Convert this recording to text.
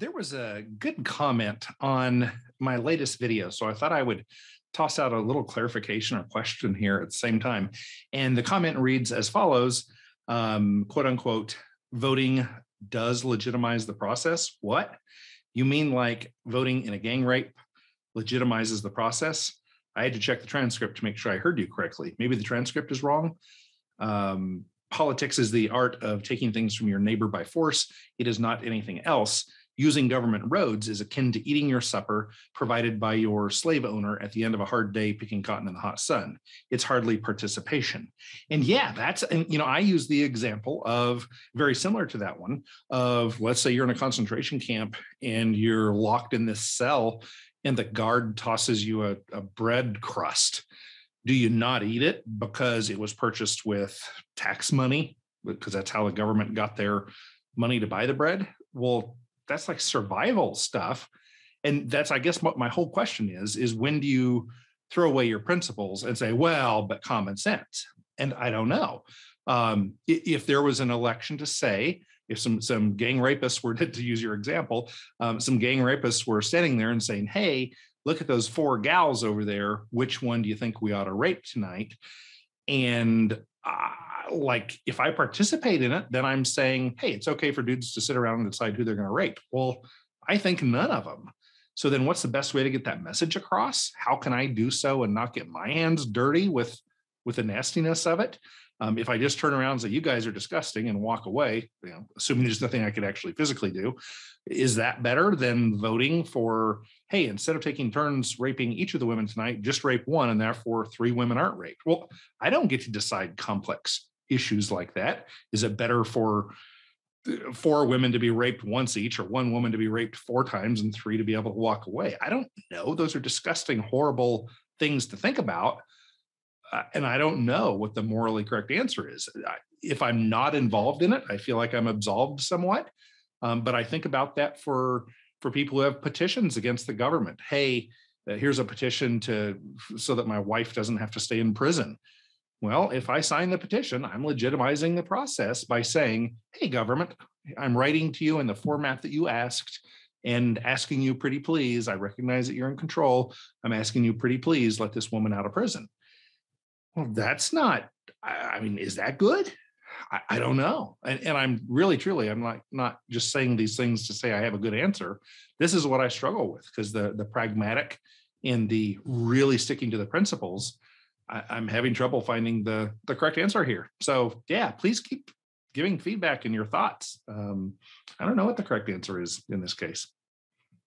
there was a good comment on my latest video. So I thought I would toss out a little clarification or question here at the same time. And the comment reads as follows um, quote unquote, voting does legitimize the process. What? You mean like voting in a gang rape legitimizes the process? I had to check the transcript to make sure I heard you correctly. Maybe the transcript is wrong. Um, politics is the art of taking things from your neighbor by force. It is not anything else using government roads is akin to eating your supper provided by your slave owner at the end of a hard day picking cotton in the hot sun. It's hardly participation. And yeah, that's, and you know, I use the example of very similar to that one of let's say you're in a concentration camp and you're locked in this cell and the guard tosses you a, a bread crust. Do you not eat it because it was purchased with tax money? Because that's how the government got their money to buy the bread. Well, that's like survival stuff. And that's i guess what my whole question is is when do you throw away your principles and say well but common sense and i don't know. Um, if there was an election to say if some some gang rapists were to, use your example um, some gang rapists were standing there and saying hey look at those four gals over there. Which one do you think we ought to rape tonight? And uh, like if I participate in it, then I'm saying, hey, it's okay for dudes to sit around and decide who they're going to rape. Well, I think none of them. So then what's the best way to get that message across? How can I do so and not get my hands dirty with with the nastiness of it? Um, if I just turn around and say, you guys are disgusting and walk away, you know, assuming there's nothing I could actually physically do, is that better than voting for, hey, instead of taking turns raping each of the women tonight, just rape one and therefore three women aren't raped? Well, I don't get to decide complex issues like that? Is it better for four women to be raped once each or one woman to be raped four times and three to be able to walk away? I don't know. Those are disgusting, horrible things to think about. Uh, and I don't know what the morally correct answer is. If I'm not involved in it, I feel like I'm absolved somewhat. Um, but I think about that for for people who have petitions against the government. Hey, uh, here's a petition to so that my wife doesn't have to stay in prison. Well, if I sign the petition, I'm legitimizing the process by saying, hey, government, I'm writing to you in the format that you asked and asking you pretty please. I recognize that you're in control. I'm asking you pretty please, let this woman out of prison. Well, that's not, I mean, is that good? I, I don't know. And, and, I'm really, truly, I'm not, not just saying these things to say I have a good answer. This is what I struggle with because the, the pragmatic and the really sticking to the principles I, am having trouble finding the the correct answer here. So yeah, please keep giving feedback and your thoughts. Um, I don't know what the correct answer is in this case.